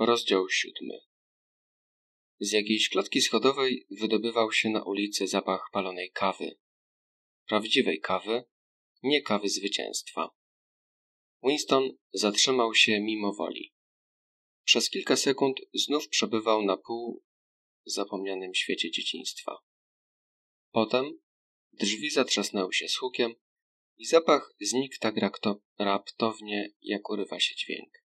Rozdział siódmy. Z jakiejś klatki schodowej wydobywał się na ulicy zapach palonej kawy. Prawdziwej kawy, nie kawy zwycięstwa. Winston zatrzymał się mimo woli. Przez kilka sekund znów przebywał na pół zapomnianym świecie dzieciństwa. Potem drzwi zatrzasnęły się z hukiem i zapach znikł tak raptownie, jak urywa się dźwięk.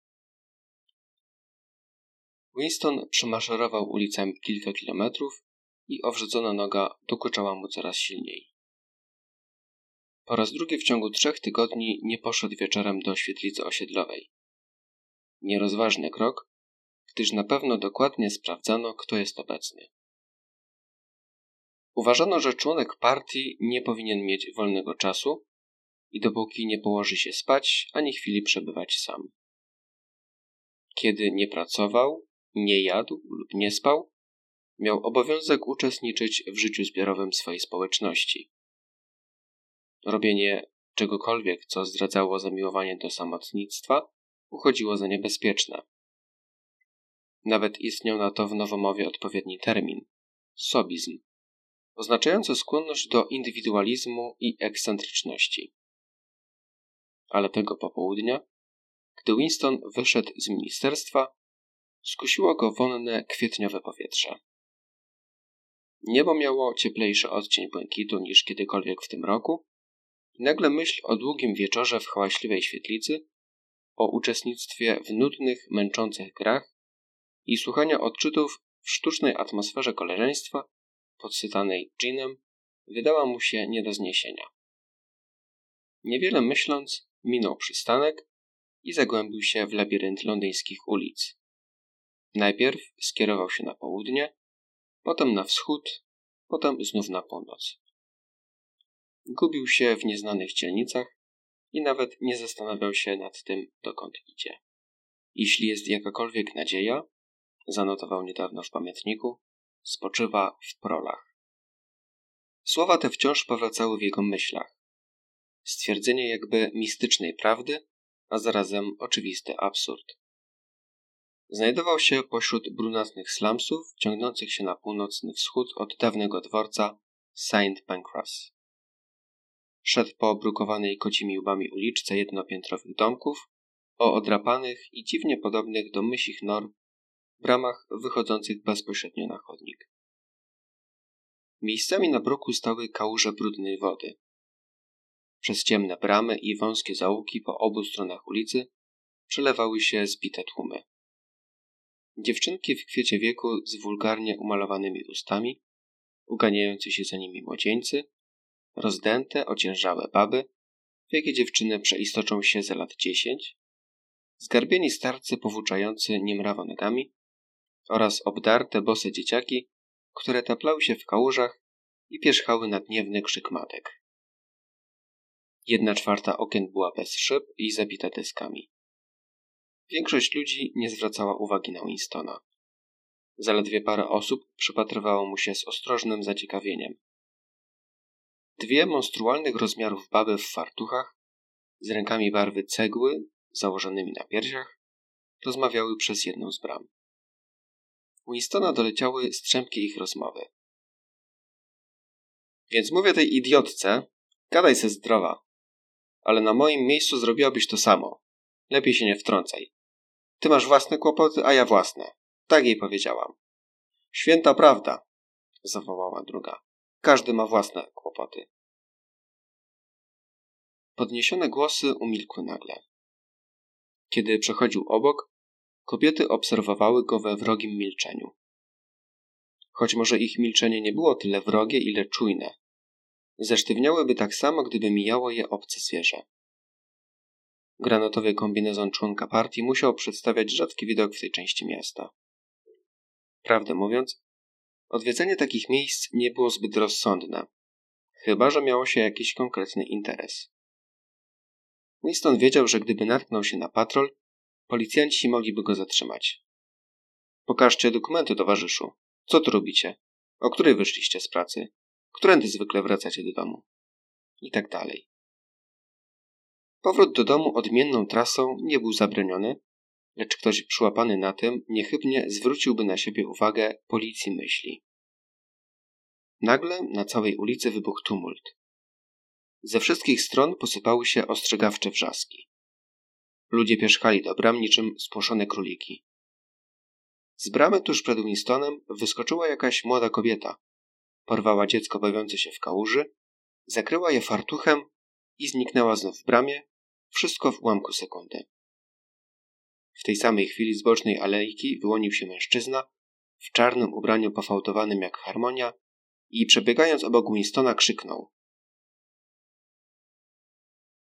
Winston przemaszerował ulicami kilka kilometrów i owrzodzona noga dokuczała mu coraz silniej. Po raz drugi w ciągu trzech tygodni nie poszedł wieczorem do świetlicy osiedlowej. Nierozważny krok, gdyż na pewno dokładnie sprawdzano, kto jest obecny. Uważano, że członek partii nie powinien mieć wolnego czasu i dopóki nie położy się spać, ani chwili przebywać sam. Kiedy nie pracował, nie jadł lub nie spał, miał obowiązek uczestniczyć w życiu zbiorowym swojej społeczności. Robienie czegokolwiek, co zdradzało zamiłowanie do samotnictwa, uchodziło za niebezpieczne. Nawet istniał na to w nowomowie odpowiedni termin sobizm, oznaczający skłonność do indywidualizmu i ekscentryczności. Ale tego popołudnia, gdy Winston wyszedł z ministerstwa, skusiło go wonne kwietniowe powietrze. Niebo miało cieplejszy odcień błękitu niż kiedykolwiek w tym roku, i nagle myśl o długim wieczorze w hałaśliwej świetlicy, o uczestnictwie w nudnych, męczących grach i słuchania odczytów w sztucznej atmosferze koleżeństwa, podsytanej ginem, wydała mu się nie do zniesienia. Niewiele myśląc, minął przystanek i zagłębił się w labirynt londyńskich ulic. Najpierw skierował się na południe, potem na wschód, potem znów na północ. Gubił się w nieznanych dzielnicach i nawet nie zastanawiał się nad tym, dokąd idzie. Jeśli jest jakakolwiek nadzieja, zanotował niedawno w pamiętniku, spoczywa w prolach. Słowa te wciąż powracały w jego myślach. Stwierdzenie jakby mistycznej prawdy, a zarazem oczywisty absurd. Znajdował się pośród brunatnych slumsów ciągnących się na północny wschód od dawnego dworca Saint Pancras. Szedł po brukowanej kocimi łbami uliczce jednopiętrowych domków o odrapanych i dziwnie podobnych do mysich nor bramach wychodzących bezpośrednio na chodnik. Miejscami na bruku stały kałuże brudnej wody. Przez ciemne bramy i wąskie zaułki po obu stronach ulicy przelewały się zbite tłumy. Dziewczynki w kwiecie wieku z wulgarnie umalowanymi ustami, uganiający się za nimi młodzieńcy, rozdęte, ociężałe baby, w jakie dziewczyny przeistoczą się za lat dziesięć, zgarbieni starcy powłóczający niemrawo nogami oraz obdarte bose dzieciaki, które taplały się w kałużach i pierzchały na gniewny krzyk matek. Jedna czwarta okien była bez szyb i zabita deskami. Większość ludzi nie zwracała uwagi na Winstona. Zaledwie parę osób przypatrywało mu się z ostrożnym zaciekawieniem. Dwie monstrualnych rozmiarów baby w fartuchach, z rękami barwy cegły, założonymi na piersiach, rozmawiały przez jedną z bram. Winstona doleciały strzępki ich rozmowy. Więc mówię tej idiotce, gadaj se zdrowa. Ale na moim miejscu zrobiłabyś to samo. Lepiej się nie wtrącaj. Ty masz własne kłopoty, a ja własne. Tak jej powiedziałam. Święta prawda, zawołała druga. Każdy ma własne kłopoty. Podniesione głosy umilkły nagle. Kiedy przechodził obok, kobiety obserwowały go we wrogim milczeniu. Choć może ich milczenie nie było tyle wrogie, ile czujne. Zesztywniałyby tak samo, gdyby mijało je obce zwierzę. Granatowy kombinezon członka partii musiał przedstawiać rzadki widok w tej części miasta. Prawdę mówiąc, odwiedzenie takich miejsc nie było zbyt rozsądne, chyba że miało się jakiś konkretny interes. Winston wiedział, że gdyby natknął się na patrol, policjanci mogliby go zatrzymać. Pokażcie dokumenty, towarzyszu. Co tu robicie? O której wyszliście z pracy? Którędy zwykle wracacie do domu? I tak dalej. Powrót do domu odmienną trasą nie był zabroniony, lecz ktoś przyłapany na tym niechybnie zwróciłby na siebie uwagę policji myśli. Nagle na całej ulicy wybuchł tumult. Ze wszystkich stron posypały się ostrzegawcze wrzaski. Ludzie pierzchali do bram niczym spłoszone króliki. Z bramy tuż przed Winstonem wyskoczyła jakaś młoda kobieta. Porwała dziecko bawiące się w kałuży, zakryła je fartuchem i zniknęła znów w bramie, wszystko w ułamku sekundy. W tej samej chwili z bocznej alejki wyłonił się mężczyzna w czarnym ubraniu pofałdowanym jak harmonia i przebiegając obok Winstona krzyknął.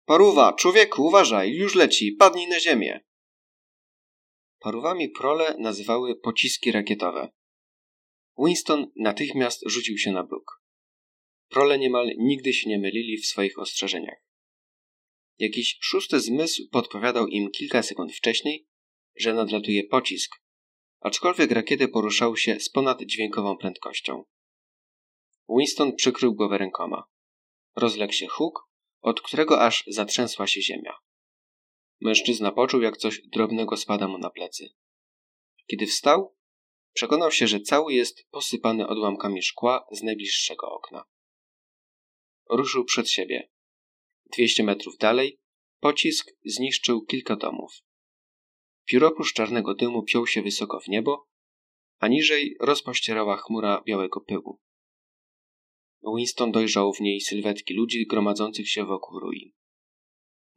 Paruwa, człowieku, uważaj, już leci, padnij na ziemię. Parowami prole nazywały pociski rakietowe. Winston natychmiast rzucił się na bruk. Prole niemal nigdy się nie mylili w swoich ostrzeżeniach. Jakiś szósty zmysł podpowiadał im kilka sekund wcześniej, że nadlatuje pocisk, aczkolwiek rakiety poruszały się z ponaddźwiękową prędkością. Winston przykrył głowę rękoma. Rozległ się huk, od którego aż zatrzęsła się ziemia. Mężczyzna poczuł, jak coś drobnego spada mu na plecy. Kiedy wstał, przekonał się, że cały jest posypany odłamkami szkła z najbliższego okna. Ruszył przed siebie. Dwieście metrów dalej pocisk zniszczył kilka domów. Pióroprócz czarnego dymu piął się wysoko w niebo, a niżej rozpościerała chmura białego pyłu. Winston dojrzał w niej sylwetki ludzi gromadzących się wokół ruin.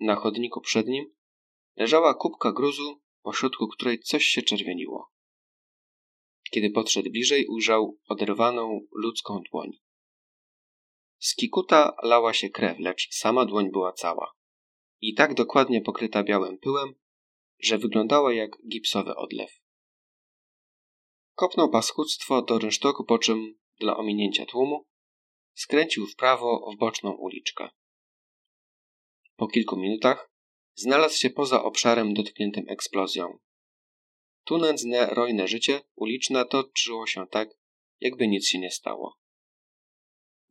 Na chodniku przed nim leżała kubka gruzu, pośrodku której coś się czerwieniło. Kiedy podszedł bliżej, ujrzał oderwaną ludzką dłoń. Z kikuta lała się krew, lecz sama dłoń była cała. I tak dokładnie pokryta białym pyłem, że wyglądała jak gipsowy odlew. Kopnął paskudztwo do rynsztoku, po czym, dla ominięcia tłumu, skręcił w prawo w boczną uliczkę. Po kilku minutach znalazł się poza obszarem dotkniętym eksplozją. Tu nędzne, rojne życie uliczne toczyło się tak, jakby nic się nie stało.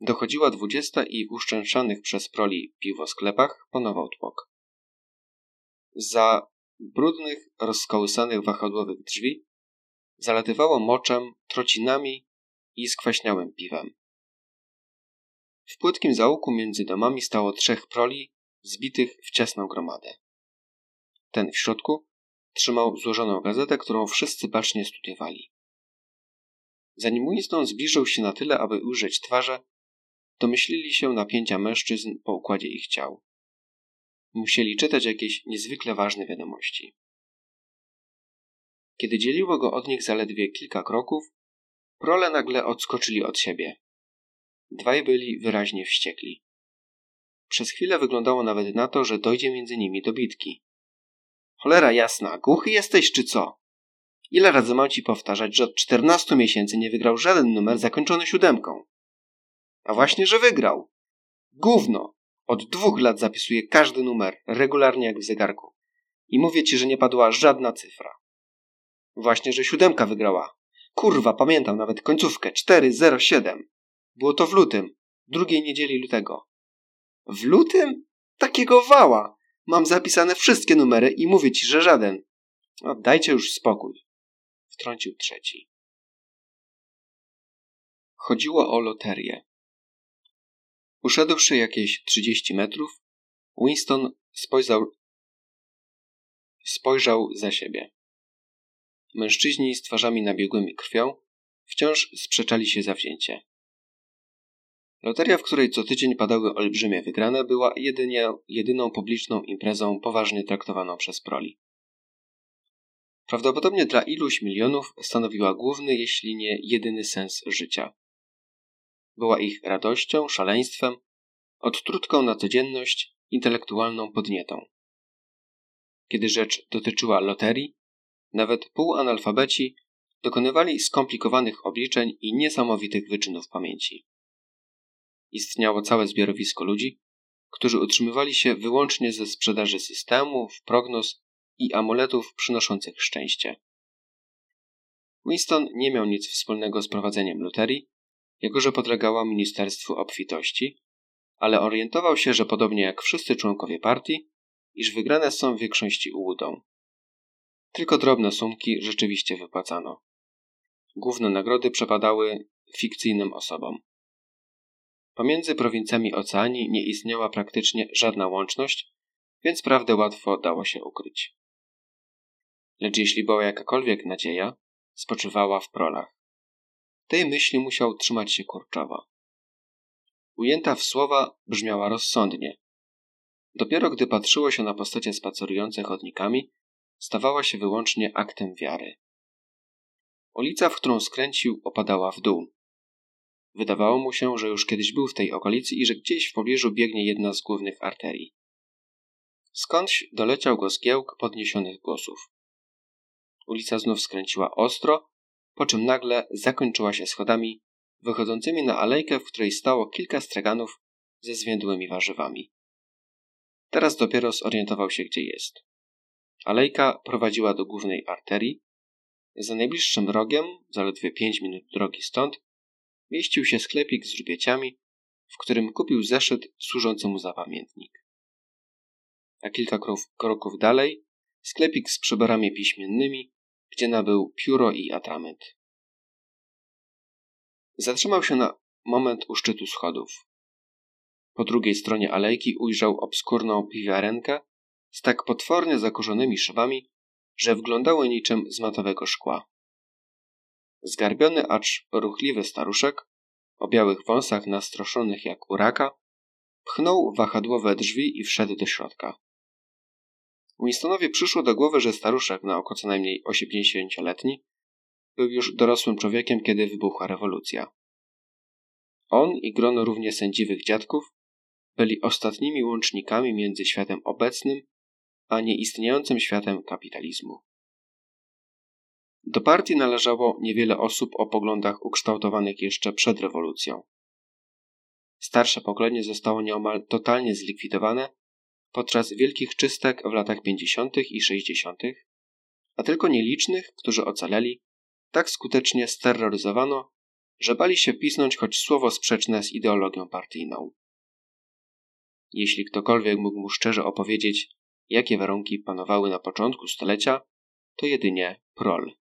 Dochodziła dwudziesta i w uszczęszanych przez proli piwosklepach panował tłok. Za brudnych, rozkołysanych wahadłowych drzwi zalatywało moczem, trocinami i skwaśniałym piwem. W płytkim zaułku między domami stało trzech proli, zbitych w ciasną gromadę. Ten w środku trzymał złożoną gazetę, którą wszyscy bacznie studiowali. Zanim Winston zbliżył się na tyle, aby ujrzeć twarze, domyślili się napięcia mężczyzn po układzie ich ciał. Musieli czytać jakieś niezwykle ważne wiadomości. Kiedy dzieliło go od nich zaledwie kilka kroków, prole nagle odskoczyli od siebie. Dwaj byli wyraźnie wściekli. Przez chwilę wyglądało nawet na to, że dojdzie między nimi do bitki. Cholera jasna, głuchy jesteś czy co? Ile razy mam ci powtarzać, że od czternastu miesięcy nie wygrał żaden numer zakończony siódemką? A właśnie, że wygrał. Gówno! Od dwóch lat zapisuję każdy numer, regularnie jak w zegarku. I mówię ci, że nie padła żadna cyfra. Właśnie, że siódemka wygrała. Kurwa, pamiętam nawet końcówkę 407. Było to w lutym, drugiej niedzieli lutego. W lutym? Takiego wała! Mam zapisane wszystkie numery i mówię ci, że żaden. O, dajcie już spokój. Wtrącił trzeci. Chodziło o loterię. Uszedłszy jakieś 30 metrów, Winston spojrzał, spojrzał za siebie. Mężczyźni z twarzami nabiegłymi krwią wciąż sprzeczali się za wzięcie. Loteria, w której co tydzień padały olbrzymie wygrane, była jedynie, jedyną publiczną imprezą poważnie traktowaną przez proli. Prawdopodobnie dla iluś milionów stanowiła główny, jeśli nie jedyny sens życia. Była ich radością, szaleństwem, odtrutką na codzienność, intelektualną podnietą. Kiedy rzecz dotyczyła loterii, nawet półanalfabeci dokonywali skomplikowanych obliczeń i niesamowitych wyczynów pamięci. Istniało całe zbiorowisko ludzi, którzy utrzymywali się wyłącznie ze sprzedaży systemów, prognoz i amuletów przynoszących szczęście. Winston nie miał nic wspólnego z prowadzeniem loterii, jako że podlegała Ministerstwu Obfitości, ale orientował się, że podobnie jak wszyscy członkowie partii, iż wygrane są w większości ułudą. Tylko drobne sumki rzeczywiście wypłacano. Główne nagrody przepadały fikcyjnym osobom. Pomiędzy prowincjami Oceanii nie istniała praktycznie żadna łączność, więc prawdę łatwo dało się ukryć. Lecz jeśli była jakakolwiek nadzieja, spoczywała w prolach. Tej myśli musiał trzymać się kurczowo. Ujęta w słowa brzmiała rozsądnie. Dopiero gdy patrzyło się na postacie spacerujące chodnikami, stawała się wyłącznie aktem wiary. Ulica, w którą skręcił, opadała w dół. Wydawało mu się, że już kiedyś był w tej okolicy i że gdzieś w pobliżu biegnie jedna z głównych arterii. Skądś doleciał go zgiełk podniesionych głosów. Ulica znów skręciła ostro, po czym nagle zakończyła się schodami wychodzącymi na alejkę, w której stało kilka straganów ze zwiędłymi warzywami. Teraz dopiero zorientował się, gdzie jest. Alejka prowadziła do głównej arterii. Za najbliższym rogiem, zaledwie pięć minut drogi stąd, mieścił się sklepik z rupieciami, w którym kupił zeszyt służący mu za pamiętnik. A kilka kroków dalej sklepik z przyborami piśmiennymi, gdzie nabył pióro i atrament. Zatrzymał się na moment u szczytu schodów. Po drugiej stronie alejki ujrzał obskurną piwiarenkę z tak potwornie zakurzonymi szybami, że wyglądały niczym z matowego szkła. Zgarbiony, acz ruchliwy staruszek, o białych wąsach nastroszonych jak u raka, pchnął wahadłowe drzwi i wszedł do środka. Winstonowi przyszło do głowy, że staruszek na oko co najmniej 80-letni był już dorosłym człowiekiem, kiedy wybuchła rewolucja. On i grono równie sędziwych dziadków byli ostatnimi łącznikami między światem obecnym a nieistniejącym światem kapitalizmu. Do partii należało niewiele osób o poglądach ukształtowanych jeszcze przed rewolucją. Starsze pokolenie zostało nieomal totalnie zlikwidowane podczas wielkich czystek w latach 50. i 60., a tylko nielicznych, którzy ocaleli, tak skutecznie steroryzowano, że bali się pisnąć choć słowo sprzeczne z ideologią partyjną. Jeśli ktokolwiek mógł mu szczerze opowiedzieć, jakie warunki panowały na początku stulecia, to jedynie prol.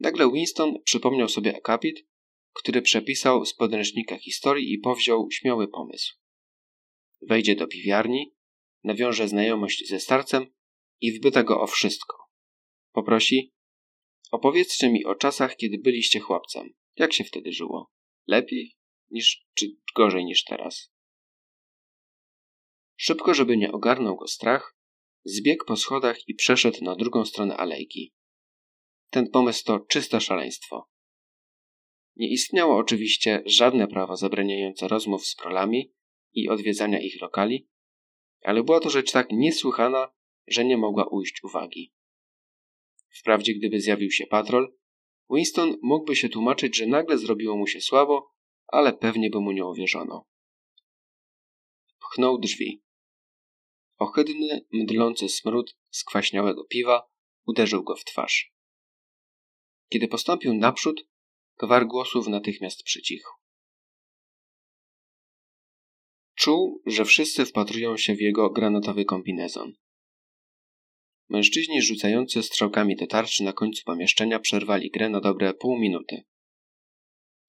Nagle Winston przypomniał sobie akapit, który przepisał z podręcznika historii i powziął śmiały pomysł. Wejdzie do piwiarni, nawiąże znajomość ze starcem i wbyta go o wszystko. Poprosi, opowiedzcie mi o czasach, kiedy byliście chłopcem. Jak się wtedy żyło? Lepiej niż, czy gorzej niż teraz? Szybko, żeby nie ogarnął go strach, zbiegł po schodach i przeszedł na drugą stronę alejki. Ten pomysł to czyste szaleństwo. Nie istniało oczywiście żadne prawo zabraniające rozmów z prolami i odwiedzania ich lokali, ale była to rzecz tak niesłychana, że nie mogła ujść uwagi. Wprawdzie, gdyby zjawił się patrol, Winston mógłby się tłumaczyć, że nagle zrobiło mu się słabo, ale pewnie by mu nie uwierzono. Pchnął drzwi. Ohydny, mdlący smród skwaśniałego piwa uderzył go w twarz. Kiedy postąpił naprzód, gwar głosów natychmiast przycichł. Czuł, że wszyscy wpatrują się w jego granatowy kombinezon. Mężczyźni rzucający strzałkami do tarczy na końcu pomieszczenia przerwali grę na dobre pół minuty.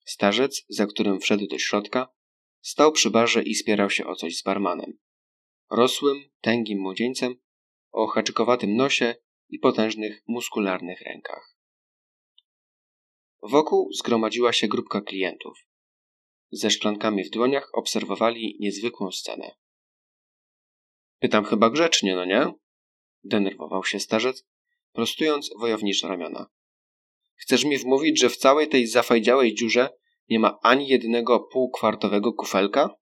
Starzec, za którym wszedł do środka, stał przy barze i spierał się o coś z barmanem. Rosłym, tęgim młodzieńcem, o haczykowatym nosie i potężnych, muskularnych rękach. Wokół zgromadziła się grupka klientów. Ze szklankami w dłoniach obserwowali niezwykłą scenę. Pytam chyba grzecznie, no nie? Denerwował się starzec, prostując wojownicze ramiona. Chcesz mi wmówić, że w całej tej zafajdziałej dziurze nie ma ani jednego półkwartowego kufelka?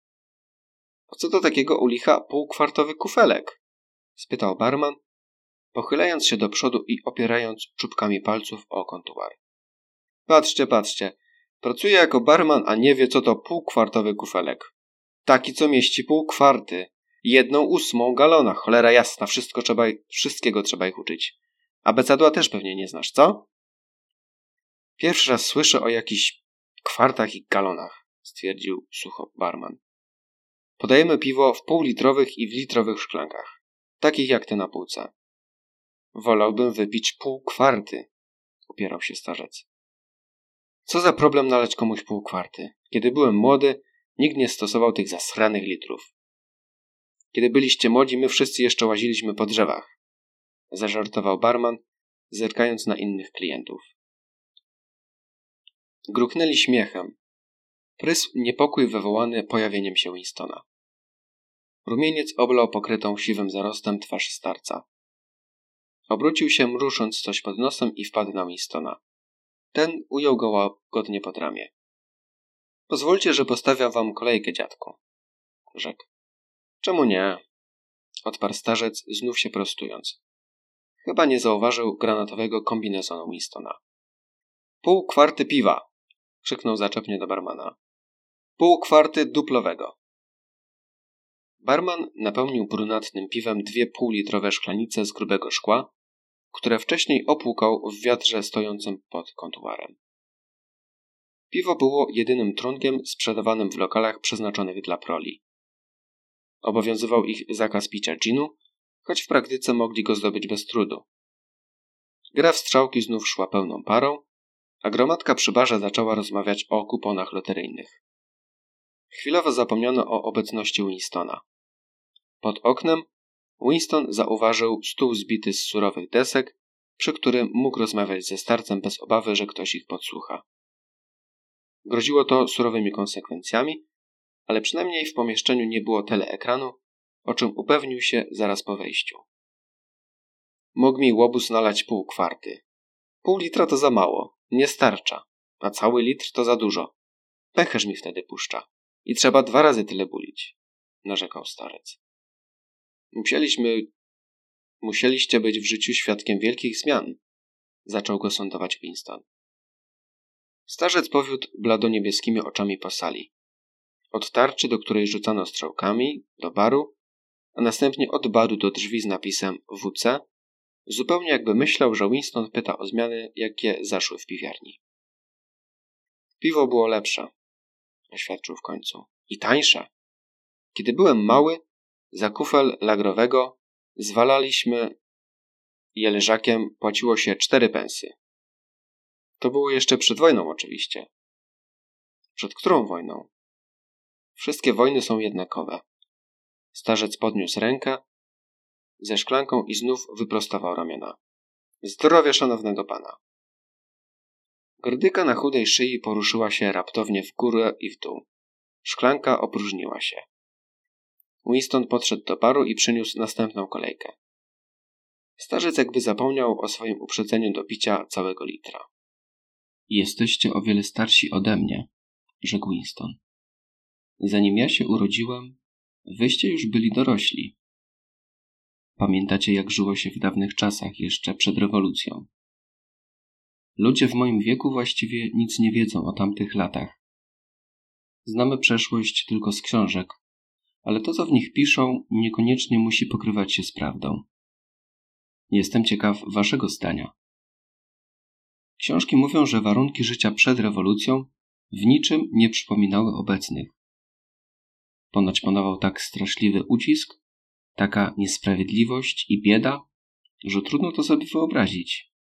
Po co do takiego u licha półkwartowy kufelek? spytał barman, pochylając się do przodu i opierając czubkami palców o kontuar. Patrzcie, patrzcie. Pracuje jako barman, a nie wie, co to półkwartowy kufelek. Taki, co mieści pół kwarty. Jedną ósmą galona. Cholera jasna, wszystko trzeba, wszystkiego trzeba ich uczyć. A becadła też pewnie nie znasz, co? Pierwszy raz słyszę o jakichś kwartach i galonach, stwierdził sucho barman. Podajemy piwo w półlitrowych i w litrowych szklankach, takich jak te na półce. Wolałbym wypić pół kwarty, upierał się starzec. Co za problem nalać komuś pół kwarty? Kiedy byłem młody, nikt nie stosował tych zasranych litrów. Kiedy byliście młodzi, my wszyscy jeszcze łaziliśmy po drzewach. Zażartował barman, zerkając na innych klientów. Gruknęli śmiechem. Prysł niepokój wywołany pojawieniem się Winstona. Rumieniec oblał pokrytą siwym zarostem twarz starca. Obrócił się, mrusząc coś pod nosem i wpadł na Winstona. Ten ujął go łagodnie pod ramię. Pozwólcie, że postawiam wam kolejkę, dziadku, rzekł. Czemu nie? Odparł starzec, znów się prostując. Chyba nie zauważył granatowego kombinezonu Winstona. Pół kwarty piwa! krzyknął zaczepnie do barmana. Pół kwarty duplowego. Barman napełnił brunatnym piwem dwie półlitrowe szklanice z grubego szkła, które wcześniej opłukał w wiatrze stojącym pod kontuarem. Piwo było jedynym trunkiem sprzedawanym w lokalach przeznaczonych dla proli. Obowiązywał ich zakaz picia ginu, choć w praktyce mogli go zdobyć bez trudu. Gra w strzałki znów szła pełną parą, a gromadka przy barze zaczęła rozmawiać o kuponach loteryjnych. Chwilowo zapomniano o obecności Winstona. Pod oknem Winston zauważył stół zbity z surowych desek, przy którym mógł rozmawiać ze starcem bez obawy, że ktoś ich podsłucha. Groziło to surowymi konsekwencjami, ale przynajmniej w pomieszczeniu nie było teleekranu, o czym upewnił się zaraz po wejściu. Mógł mi łobuz nalać pół kwarty. Pół litra to za mało, nie starcza, a cały litr to za dużo. Pęcherz mi wtedy puszcza i trzeba dwa razy tyle bulić, narzekał starec. Musieliśmy. Musieliście być w życiu świadkiem wielkich zmian, zaczął go sądować Winston. Starzec powiódł bladoniebieskimi oczami po sali. Od tarczy, do której rzucano strzałkami, do baru, a następnie od baru do drzwi z napisem WC, zupełnie jakby myślał, że Winston pyta o zmiany, jakie zaszły w piwiarni. Piwo było lepsze, oświadczył w końcu, i tańsze. Kiedy byłem mały, za kufel lagrowego zwalaliśmy je leżakiem płaciło się cztery pensy. To było jeszcze przed wojną oczywiście. Przed którą wojną? Wszystkie wojny są jednakowe. Starzec podniósł rękę ze szklanką i znów wyprostował ramiona. Zdrowie szanownego pana. Gordyka na chudej szyi poruszyła się raptownie w górę i w dół. Szklanka opróżniła się. Winston podszedł do baru i przyniósł następną kolejkę. Starzec jakby zapomniał o swoim uprzedzeniu do picia całego litra. Jesteście o wiele starsi ode mnie, rzekł Winston. Zanim ja się urodziłem, wyście już byli dorośli. Pamiętacie, jak żyło się w dawnych czasach, jeszcze przed rewolucją. Ludzie w moim wieku właściwie nic nie wiedzą o tamtych latach. Znamy przeszłość tylko z książek, ale to, co w nich piszą, niekoniecznie musi pokrywać się z prawdą. Jestem ciekaw waszego zdania. Książki mówią, że warunki życia przed rewolucją w niczym nie przypominały obecnych. Ponoć panował tak straszliwy ucisk, taka niesprawiedliwość i bieda, że trudno to sobie wyobrazić.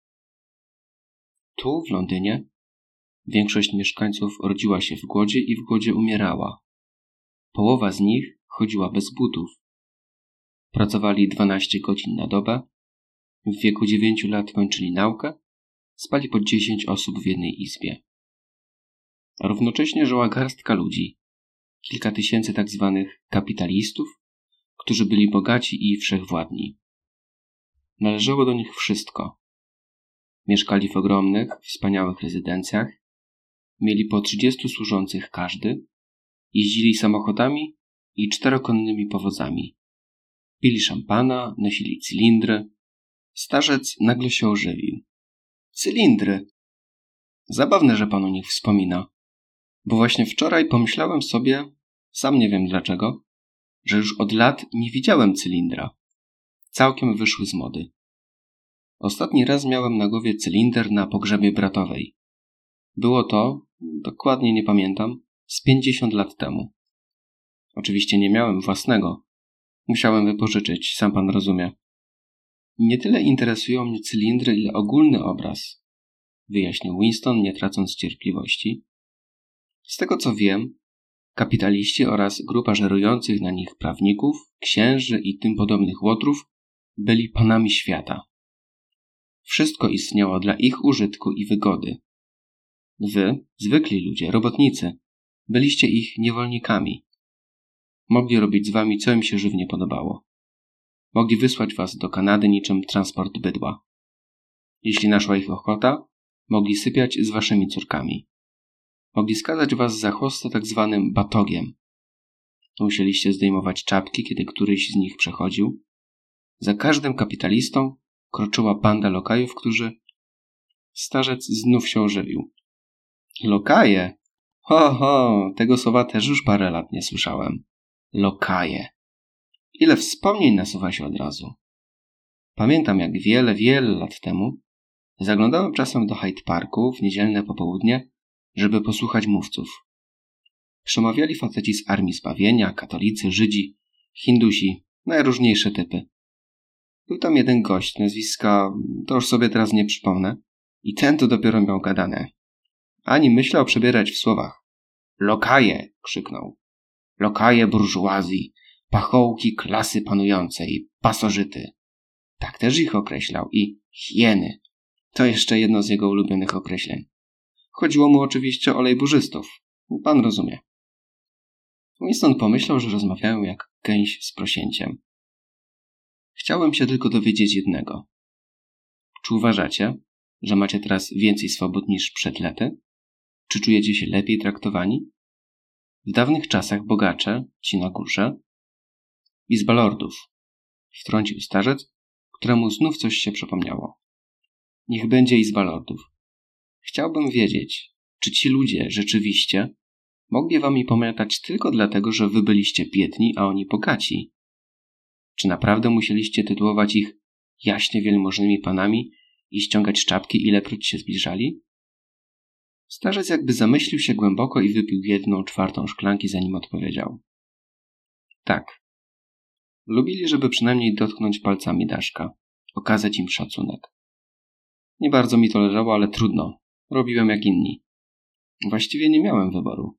Tu, w Londynie, większość mieszkańców rodziła się w głodzie i w głodzie umierała. Połowa z nich chodziła bez butów. Pracowali 12 godzin na dobę, w wieku 9 lat kończyli naukę, spali po 10 osób w jednej izbie. A równocześnie żyła garstka ludzi, kilka tysięcy tak zwanych kapitalistów, którzy byli bogaci i wszechwładni. Należało do nich wszystko. Mieszkali w ogromnych, wspaniałych rezydencjach, mieli po 30 służących każdy, jeździli samochodami i czterokonnymi powozami. Pili szampana, nosili cylindry. Starzec nagle się ożywił. Cylindry! Zabawne, że pan o nich wspomina. Bo właśnie wczoraj pomyślałem sobie, sam nie wiem dlaczego, że już od lat nie widziałem cylindra. Całkiem wyszły z mody. Ostatni raz miałem na głowie cylinder na pogrzebie bratowej. Było to, dokładnie nie pamiętam, z pięćdziesiąt lat temu. Oczywiście nie miałem własnego. Musiałem wypożyczyć, sam pan rozumie. Nie tyle interesują mnie cylindry, ile ogólny obraz, wyjaśnił Winston, nie tracąc cierpliwości. Z tego co wiem, kapitaliści oraz grupa żerujących na nich prawników, księży i tym podobnych łotrów byli panami świata. Wszystko istniało dla ich użytku i wygody. Wy, zwykli ludzie, robotnicy, byliście ich niewolnikami. Mogli robić z wami, co im się żywnie podobało. Mogli wysłać was do Kanady niczym transport bydła. Jeśli naszła ich ochota, mogli sypiać z waszymi córkami. Mogli skazać was za chwostę tak zwanym batogiem. Musieliście zdejmować czapki, kiedy któryś z nich przechodził. Za każdym kapitalistą kroczyła banda lokajów, którzy... Starzec znów się ożywił. Lokaje? Ho, ho, tego słowa też już parę lat nie słyszałem. Lokaje. Ile wspomnień nasuwa się od razu. Pamiętam, jak wiele, wiele lat temu zaglądałem czasem do Hyde Parku w niedzielne popołudnie, żeby posłuchać mówców. Przemawiali faceci z Armii Zbawienia, katolicy, Żydzi, Hindusi, najróżniejsze typy. Był tam jeden gość, nazwiska to już sobie teraz nie przypomnę, i ten to dopiero miał gadane. Ani myślał przebierać w słowach. Lokaje! krzyknął. Lokaje burżuazji, pachołki klasy panującej, pasożyty. Tak też ich określał i hieny. To jeszcze jedno z jego ulubionych określeń. Chodziło mu oczywiście o lejburzystów. Pan rozumie. Winston pomyślał, że rozmawiają jak gęś z prosięciem. Chciałem się tylko dowiedzieć jednego. Czy uważacie, że macie teraz więcej swobód niż przed lety? Czy czujecie się lepiej traktowani? W dawnych czasach bogacze, ci na górze, Izba Lordów, wtrącił starzec, któremu znów coś się przypomniało. Niech będzie Izba Lordów. Chciałbym wiedzieć, czy ci ludzie rzeczywiście mogli wami pamiętać tylko dlatego, że wy byliście biedni, a oni bogaci? Czy naprawdę musieliście tytułować ich jaśnie wielmożnymi panami i ściągać czapki, ilekroć się zbliżali? Starzec jakby zamyślił się głęboko i wypił jedną czwartą szklanki, zanim odpowiedział. Tak. Lubili, żeby przynajmniej dotknąć palcami Daszka, okazać im szacunek. Nie bardzo mi to leżało, ale trudno. Robiłem jak inni. Właściwie nie miałem wyboru.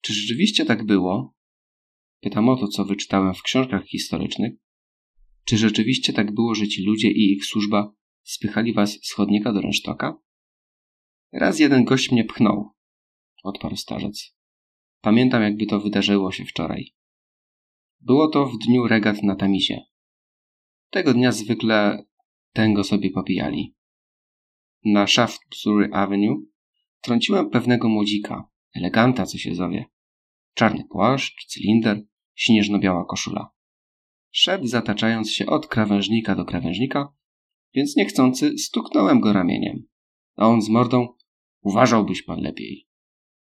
Czy rzeczywiście tak było? Pytam o to, co wyczytałem w książkach historycznych. Czy rzeczywiście tak było, że ci ludzie i ich służba spychali was z chodnika do rynsztoka? Raz jeden gość mnie pchnął, odparł starzec. Pamiętam, jakby to wydarzyło się wczoraj. Było to w dniu regat na Tamizie. Tego dnia zwykle tęgo sobie popijali. Na Shaftesbury Avenue trąciłem pewnego młodzika, eleganta, co się zowie. Czarny płaszcz, cylinder, śnieżno-biała koszula. Szedł zataczając się od krawężnika do krawężnika, więc niechcący stuknąłem go ramieniem. A on z mordą uważałbyś pan lepiej.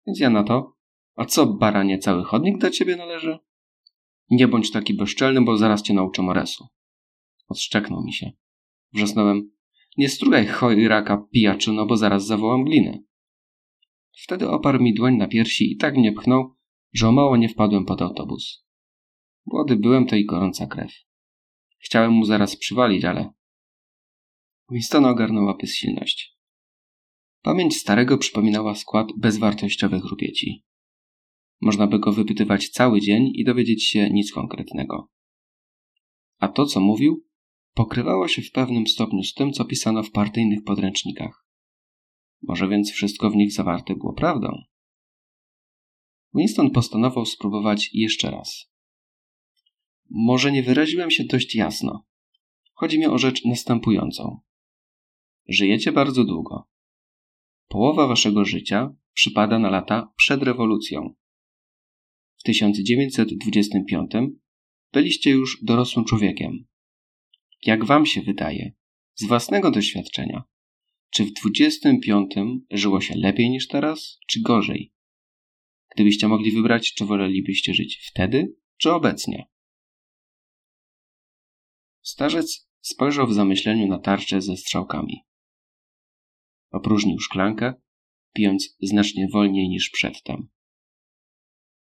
Więc ja na to, a co, baranie, cały chodnik do ciebie należy? Nie bądź taki bezczelny, bo zaraz cię nauczę moresu. Odszczeknął mi się. Wrzasnąłem, nie strugaj chojraka pijaczyno, bo zaraz zawołam gliny. Wtedy oparł mi dłoń na piersi i tak mnie pchnął, że o mało nie wpadłem pod autobus. Młody byłem to i gorąca krew. Chciałem mu zaraz przywalić, ale... Winstona ogarnęła bezsilność. Pamięć starego przypominała skład bezwartościowych rupieci. Można by go wypytywać cały dzień i dowiedzieć się nic konkretnego. A to, co mówił, pokrywało się w pewnym stopniu z tym, co pisano w partyjnych podręcznikach. Może więc wszystko w nich zawarte było prawdą? Winston postanowił spróbować jeszcze raz. Może nie wyraziłem się dość jasno. Chodzi mi o rzecz następującą. Żyjecie bardzo długo. Połowa waszego życia przypada na lata przed rewolucją. W 1925 byliście już dorosłym człowiekiem. Jak wam się wydaje, z własnego doświadczenia, czy w 25 żyło się lepiej niż teraz, czy gorzej? Gdybyście mogli wybrać, czy wolelibyście żyć wtedy, czy obecnie? Starzec spojrzał w zamyśleniu na tarczę ze strzałkami. Opróżnił szklankę, pijąc znacznie wolniej niż przedtem.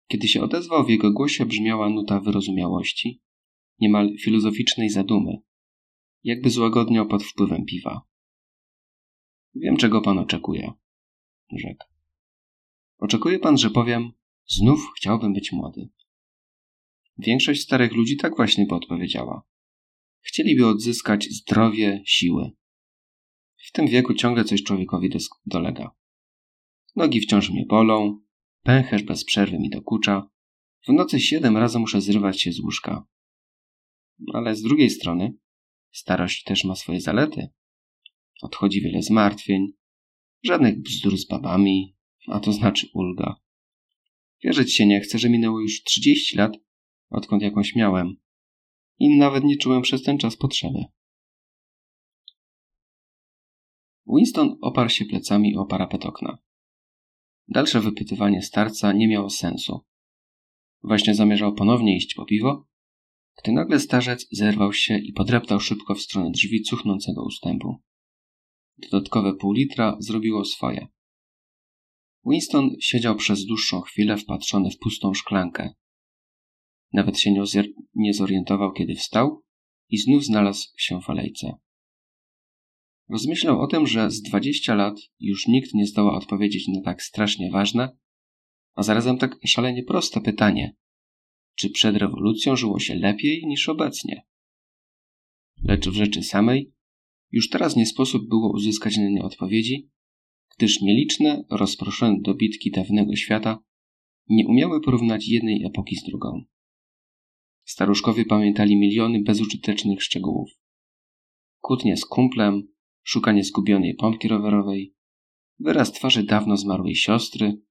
Kiedy się odezwał, w jego głosie brzmiała nuta wyrozumiałości, niemal filozoficznej zadumy, jakby złagodniał pod wpływem piwa. Wiem, czego pan oczekuje, rzekł. Oczekuje pan, że powiem, znów chciałbym być młody. Większość starych ludzi tak właśnie by odpowiedziała. Chcieliby odzyskać zdrowie, siły. W tym wieku ciągle coś człowiekowi dolega. Nogi wciąż mnie bolą, pęcherz bez przerwy mi dokucza, w nocy siedem razy muszę zrywać się z łóżka. Ale z drugiej strony, starość też ma swoje zalety. Odchodzi wiele zmartwień, żadnych bzdur z babami, a to znaczy ulga. Wierzyć się nie chcę, że minęło już 30 lat, odkąd jakąś miałem. I nawet nie czułem przez ten czas potrzeby. Winston oparł się plecami o parapet okna. Dalsze wypytywanie starca nie miało sensu. Właśnie zamierzał ponownie iść po piwo, gdy nagle starzec zerwał się i podreptał szybko w stronę drzwi cuchnącego ustępu. Dodatkowe pół litra zrobiło swoje. Winston siedział przez dłuższą chwilę wpatrzony w pustą szklankę. Nawet się nie zorientował, kiedy wstał i znów znalazł się w alejce. Rozmyślał o tym, że z dwadzieścia lat już nikt nie zdoła odpowiedzieć na tak strasznie ważne, a zarazem tak szalenie proste pytanie: czy przed rewolucją żyło się lepiej niż obecnie? Lecz w rzeczy samej już teraz nie sposób było uzyskać na nie odpowiedzi, gdyż nieliczne, rozproszone dobitki dawnego świata nie umiały porównać jednej epoki z drugą. Staruszkowie pamiętali miliony bezużytecznych szczegółów. Kłótnie z kumplem, szukanie zgubionej pompki rowerowej, wyraz twarzy dawno zmarłej siostry,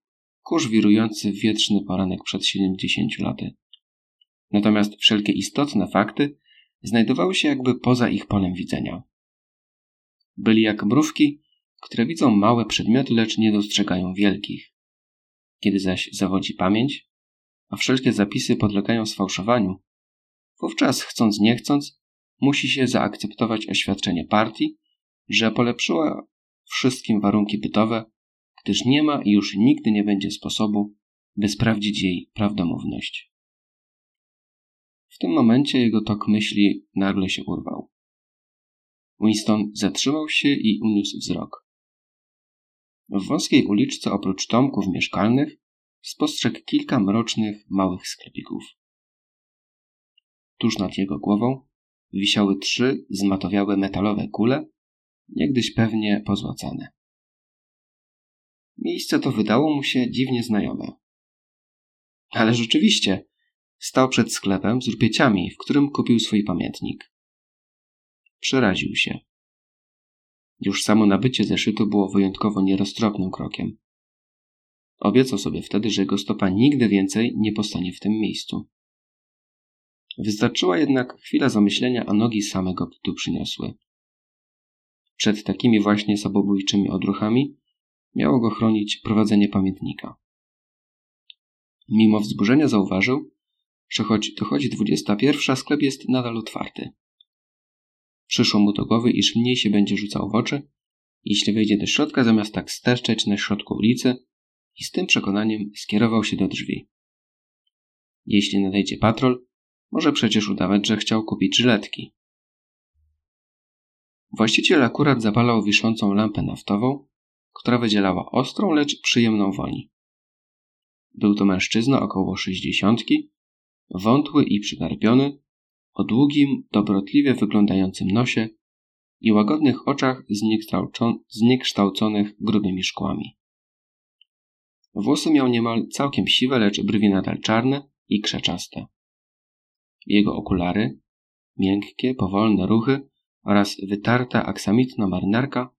kurz wirujący w wietrzny poranek przed 70 laty. Natomiast wszelkie istotne fakty znajdowały się jakby poza ich polem widzenia. Byli jak mrówki, które widzą małe przedmioty, lecz nie dostrzegają wielkich. Kiedy zaś zawodzi pamięć, a wszelkie zapisy podlegają sfałszowaniu, wówczas, chcąc nie chcąc, musi się zaakceptować oświadczenie partii, że polepszyła wszystkim warunki bytowe, gdyż nie ma i już nigdy nie będzie sposobu, by sprawdzić jej prawdomówność. W tym momencie jego tok myśli nagle się urwał. Winston zatrzymał się i uniósł wzrok. W wąskiej uliczce oprócz tomków mieszkalnych spostrzegł kilka mrocznych, małych sklepików. Tuż nad jego głową wisiały trzy zmatowiałe metalowe kule, niegdyś pewnie pozłacane. Miejsce to wydało mu się dziwnie znajome. Ale rzeczywiście, stał przed sklepem z rupieciami, w którym kupił swój pamiętnik. Przeraził się. Już samo nabycie zeszytu było wyjątkowo nieroztropnym krokiem. Obiecał sobie wtedy, że jego stopa nigdy więcej nie postanie w tym miejscu. Wystarczyła jednak chwila zamyślenia, a nogi samego tu przyniosły. Przed takimi właśnie samobójczymi odruchami miało go chronić prowadzenie pamiętnika. Mimo wzburzenia zauważył, że choć dochodzi dwudziesta pierwsza, sklep jest nadal otwarty. Przyszło mu do głowy, iż mniej się będzie rzucał w oczy, jeśli wejdzie do środka, zamiast tak sterczeć na środku ulicy i z tym przekonaniem skierował się do drzwi. Jeśli nadejdzie patrol, może przecież udawać, że chciał kupić żyletki. Właściciel akurat zapalał wiszącą lampę naftową, która wydzielała ostrą, lecz przyjemną woń. Był to mężczyzna około sześćdziesiątki, wątły i przygarbiony, o długim, dobrotliwie wyglądającym nosie i łagodnych oczach zniekształconych grubymi szkłami. Włosy miał niemal całkiem siwe, lecz brwi nadal czarne i krzeczaste. Jego okulary, miękkie, powolne ruchy oraz wytarta aksamitna marynarka,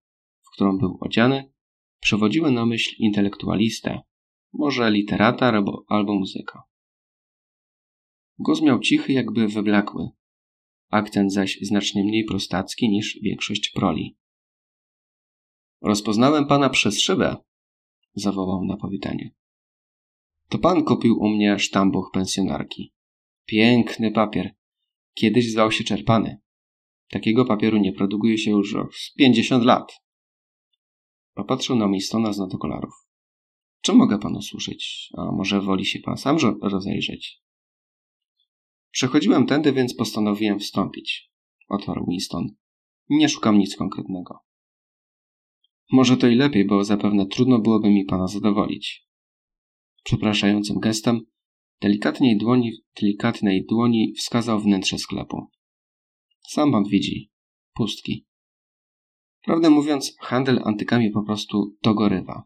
w którą był odziany, przewodziły na myśl intelektualistę, może literata albo, albo muzyka. Głos miał cichy, jakby wyblakły. Akcent zaś znacznie mniej prostacki niż większość proli. Rozpoznałem pana przez szybę, zawołał na powitanie. To pan kupił u mnie sztambuch pensjonarki. Piękny papier. Kiedyś zwał się czerpany. Takiego papieru nie produkuje się już z pięćdziesiąt lat. Popatrzył na Mistona z nadokolarów. Czy mogę panu służyć? A może woli się pan sam rozejrzeć? Przechodziłem tędy, więc postanowiłem wstąpić, odparł Winston. Nie szukam nic konkretnego. Może to i lepiej, bo zapewne trudno byłoby mi pana zadowolić. Przepraszającym gestem, delikatnej dłoni, delikatnej dłoni wskazał wnętrze sklepu. Sam pan widzi. Pustki. Prawdę mówiąc, handel antykami po prostu dogorywa.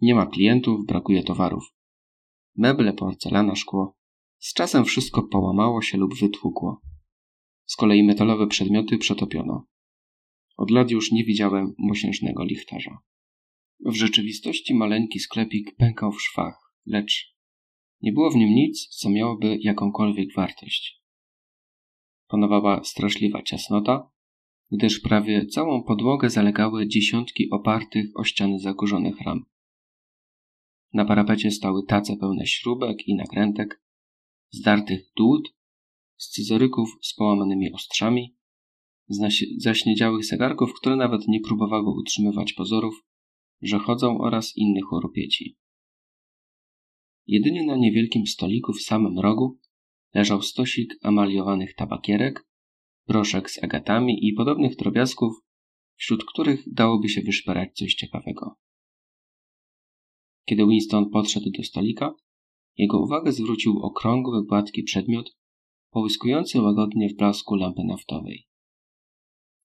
Nie ma klientów, brakuje towarów. Meble, porcelana, szkło. Z czasem wszystko połamało się lub wytłukło. Z kolei metalowe przedmioty przetopiono. Od lat już nie widziałem mosiężnego lichtarza. W rzeczywistości maleńki sklepik pękał w szwach, lecz nie było w nim nic, co miałoby jakąkolwiek wartość. Panowała straszliwa ciasnota, gdyż prawie całą podłogę zalegały dziesiątki opartych o ściany zakurzonych ram. Na parapecie stały tace pełne śrubek i nakrętek, zdartych dłut, scyzoryków z połamanymi ostrzami, zaśniedziałych zegarków, które nawet nie próbowały utrzymywać pozorów, że chodzą oraz innych choropieci. Jedynie na niewielkim stoliku w samym rogu leżał stosik amaliowanych tabakierek, proszek z agatami i podobnych drobiazgów, wśród których dałoby się wyszperać coś ciekawego. Kiedy Winston podszedł do stolika, jego uwagę zwrócił okrągły, gładki przedmiot, połyskujący łagodnie w blasku lampy naftowej.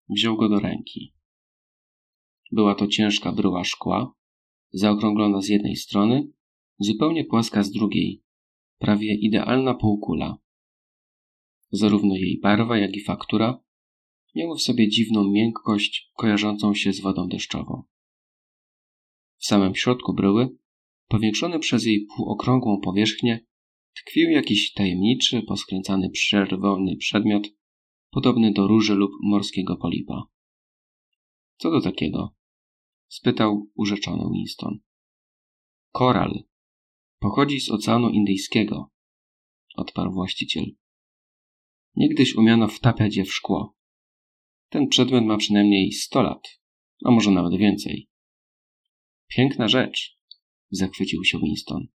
Wziął go do ręki. Była to ciężka bryła szkła, zaokrąglona z jednej strony, zupełnie płaska z drugiej, prawie idealna półkula. Zarówno jej barwa, jak i faktura miały w sobie dziwną miękkość kojarzącą się z wodą deszczową. W samym środku bryły, powiększony przez jej półokrągłą powierzchnię, tkwił jakiś tajemniczy, poskręcany czerwony przedmiot, podobny do róży lub morskiego polipa. Co to takiego? spytał urzeczony Winston. Koral. Pochodzi z Oceanu Indyjskiego, odparł właściciel. Niegdyś umiano wtapiać je w szkło. Ten przedmiot ma przynajmniej sto lat, a może nawet więcej. Piękna rzecz, zachwycił się Winston.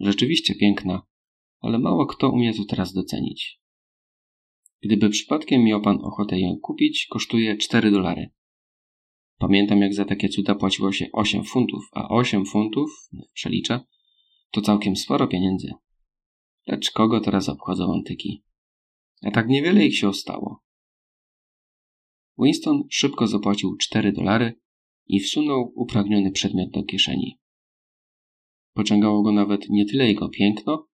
Rzeczywiście piękna, ale mało kto umie to teraz docenić. Gdyby przypadkiem miał pan ochotę ją kupić, kosztuje 4 dolary. Pamiętam, jak za takie cuda płaciło się 8 funtów, a 8 funtów, przeliczę, to całkiem sporo pieniędzy. Lecz kogo teraz obchodzą antyki? A tak niewiele ich się ostało. Winston szybko zapłacił 4 dolary i wsunął upragniony przedmiot do kieszeni. Pociągało go nawet nie tyle jego piękno,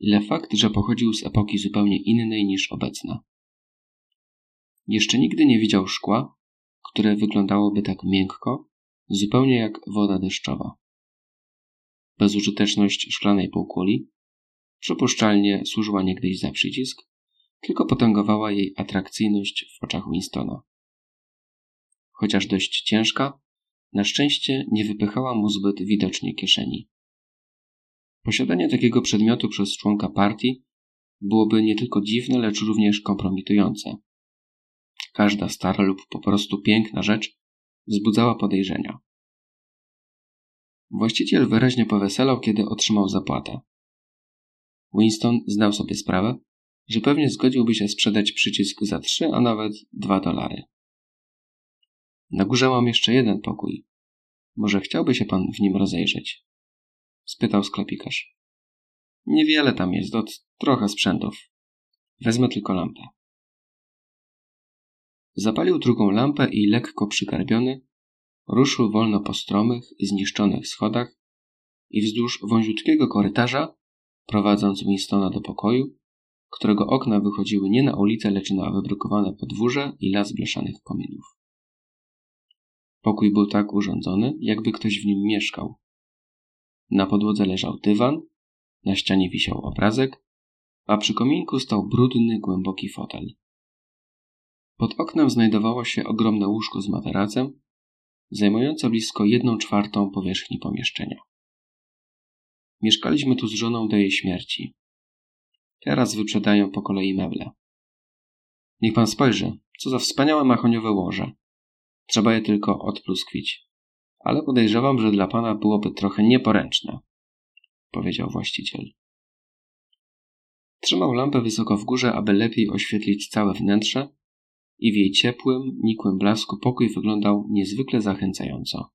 ile fakt, że pochodził z epoki zupełnie innej niż obecna. Jeszcze nigdy nie widział szkła, które wyglądałoby tak miękko, zupełnie jak woda deszczowa. Bezużyteczność szklanej półkuli przypuszczalnie służyła niegdyś za przycisk, tylko potęgowała jej atrakcyjność w oczach Winstona. Chociaż dość ciężka, na szczęście nie wypychała mu zbyt widocznie kieszeni. Posiadanie takiego przedmiotu przez członka partii byłoby nie tylko dziwne, lecz również kompromitujące. Każda stara lub po prostu piękna rzecz wzbudzała podejrzenia. Właściciel wyraźnie poweselał, kiedy otrzymał zapłatę. Winston zdał sobie sprawę, że pewnie zgodziłby się sprzedać przycisk za trzy, a nawet dwa dolary. Na górze mam jeszcze jeden pokój. Może chciałby się pan w nim rozejrzeć? spytał sklepikarz. Niewiele tam jest, od trochę sprzętów. Wezmę tylko lampę. Zapalił drugą lampę i lekko przygarbiony ruszył wolno po stromych, zniszczonych schodach i wzdłuż wąziutkiego korytarza, prowadząc Winstona do pokoju, którego okna wychodziły nie na ulicę, lecz na wybrukowane podwórze i las blaszanych kominów. Pokój był tak urządzony, jakby ktoś w nim mieszkał. Na podłodze leżał dywan, na ścianie wisiał obrazek, a przy kominku stał brudny, głęboki fotel. Pod oknem znajdowało się ogromne łóżko z materacem, zajmujące blisko jedną czwartą powierzchni pomieszczenia. Mieszkaliśmy tu z żoną do jej śmierci. Teraz wyprzedają po kolei meble. Niech pan spojrzy, co za wspaniałe mahoniowe łoże. Trzeba je tylko odpluskwić. Ale podejrzewam, że dla pana byłoby trochę nieporęczne, powiedział właściciel. Trzymał lampę wysoko w górze, aby lepiej oświetlić całe wnętrze i w jej ciepłym, nikłym blasku pokój wyglądał niezwykle zachęcająco.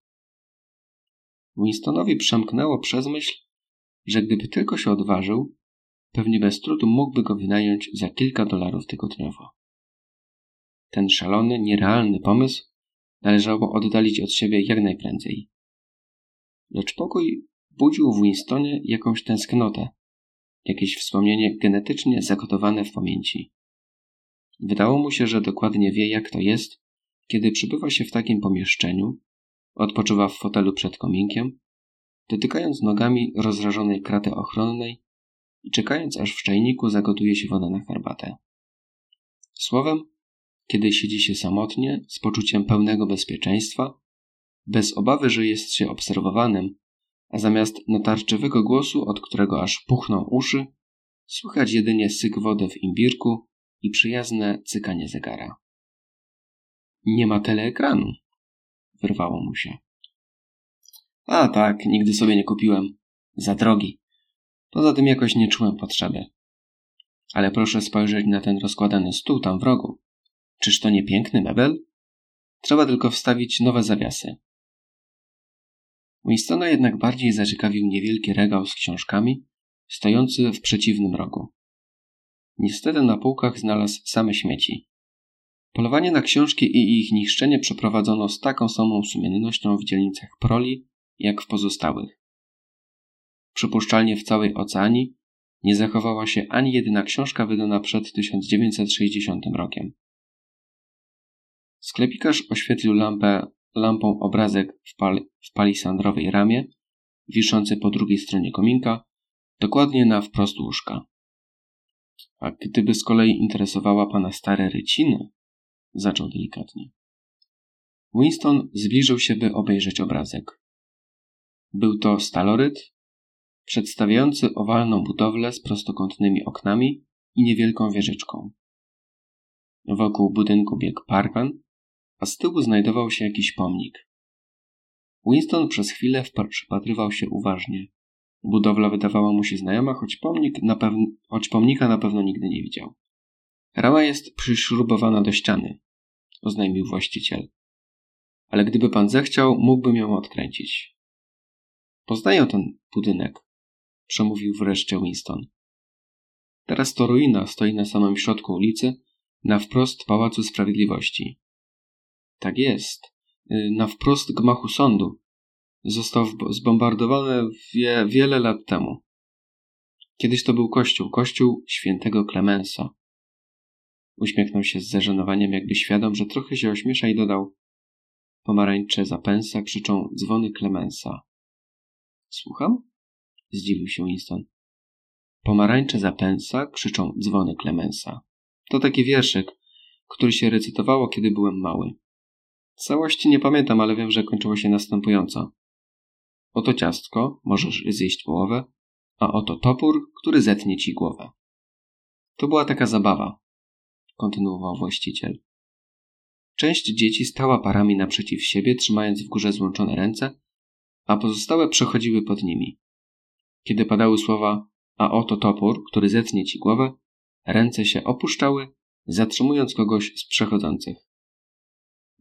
Winstonowi przemknęło przez myśl, że gdyby tylko się odważył, pewnie bez trudu mógłby go wynająć za kilka dolarów tygodniowo. Ten szalony, nierealny pomysł należało oddalić od siebie jak najprędzej. Lecz pokój budził w Winstonie jakąś tęsknotę, jakieś wspomnienie genetycznie zakodowane w pamięci. Wydało mu się, że dokładnie wie, jak to jest, kiedy przybywa się w takim pomieszczeniu, odpoczywa w fotelu przed kominkiem, dotykając nogami rozrażonej kraty ochronnej i czekając, aż w czajniku zagotuje się woda na herbatę. Słowem, kiedy siedzi się samotnie, z poczuciem pełnego bezpieczeństwa, bez obawy, że jest się obserwowanym, a zamiast natarczywego głosu, od którego aż puchną uszy, słychać jedynie syk wody w imbirku i przyjazne cykanie zegara. Nie ma teleekranu, wyrwało mu się. A tak, nigdy sobie nie kupiłem. Za drogi. Poza tym jakoś nie czułem potrzeby. Ale proszę spojrzeć na ten rozkładany stół tam w rogu. Czyż to nie piękny mebel? Trzeba tylko wstawić nowe zawiasy. Winstona jednak bardziej zaciekawił niewielki regał z książkami, stojący w przeciwnym rogu. Niestety na półkach znalazł same śmieci. Polowanie na książki i ich niszczenie przeprowadzono z taką samą sumiennością w dzielnicach Proli, jak w pozostałych. Przypuszczalnie w całej oceanii nie zachowała się ani jedyna książka wydana przed 1960 rokiem. Sklepikarz oświetlił lampę, lampą obrazek w, pal, w palisandrowej ramie, wiszący po drugiej stronie kominka, dokładnie na wprost łóżka. A gdyby z kolei interesowała pana stare ryciny, zaczął delikatnie. Winston zbliżył się, by obejrzeć obrazek. Był to staloryt, przedstawiający owalną budowlę z prostokątnymi oknami i niewielką wieżyczką. Wokół budynku biegł parkan, a z tyłu znajdował się jakiś pomnik. Winston przez chwilę przypatrywał się uważnie. Budowla wydawała mu się znajoma, choć, pomnik na choć pomnika na pewno nigdy nie widział. Rama jest przyśrubowana do ściany, oznajmił właściciel. Ale gdyby pan zechciał, mógłbym ją odkręcić. Poznaję ten budynek, przemówił wreszcie Winston. Teraz to ruina stoi na samym środku ulicy, na wprost Pałacu Sprawiedliwości. Tak jest, y, na wprost gmachu sądu. Został zbombardowany wie, wiele lat temu. Kiedyś to był kościół, kościół świętego Klemensa. Uśmiechnął się z zażenowaniem, jakby świadom, że trochę się ośmiesza i dodał Pomarańcze zapęsa krzyczą dzwony Klemensa. Słucham? Zdziwił się Winston. Pomarańcze zapęsa krzyczą dzwony Klemensa. To taki wierszyk, który się recytowało, kiedy byłem mały. Całości nie pamiętam, ale wiem, że kończyło się następująco. Oto ciastko, możesz zjeść połowę, a oto topór, który zetnie ci głowę. To była taka zabawa, kontynuował właściciel. Część dzieci stała parami naprzeciw siebie, trzymając w górze złączone ręce, a pozostałe przechodziły pod nimi. Kiedy padały słowa a oto topór, który zetnie ci głowę, ręce się opuszczały, zatrzymując kogoś z przechodzących.